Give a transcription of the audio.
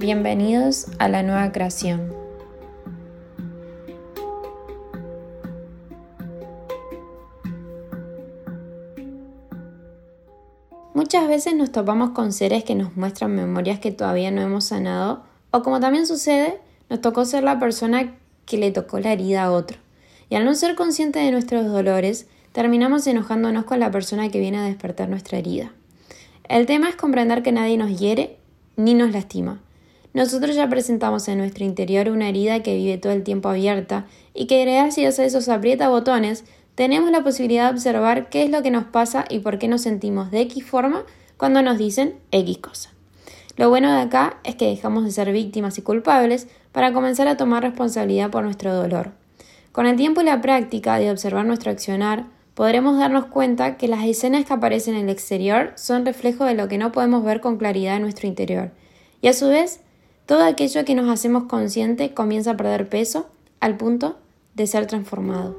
Bienvenidos a la nueva creación. Muchas veces nos topamos con seres que nos muestran memorias que todavía no hemos sanado o como también sucede, nos tocó ser la persona que le tocó la herida a otro. Y al no ser consciente de nuestros dolores, terminamos enojándonos con la persona que viene a despertar nuestra herida. El tema es comprender que nadie nos hiere ni nos lastima, nosotros ya presentamos en nuestro interior una herida que vive todo el tiempo abierta y que gracias a esos aprieta botones tenemos la posibilidad de observar qué es lo que nos pasa y por qué nos sentimos de X forma cuando nos dicen X cosa. Lo bueno de acá es que dejamos de ser víctimas y culpables para comenzar a tomar responsabilidad por nuestro dolor. Con el tiempo y la práctica de observar nuestro accionar, podremos darnos cuenta que las escenas que aparecen en el exterior son reflejo de lo que no podemos ver con claridad en nuestro interior. Y a su vez, todo aquello que nos hacemos consciente comienza a perder peso al punto de ser transformado.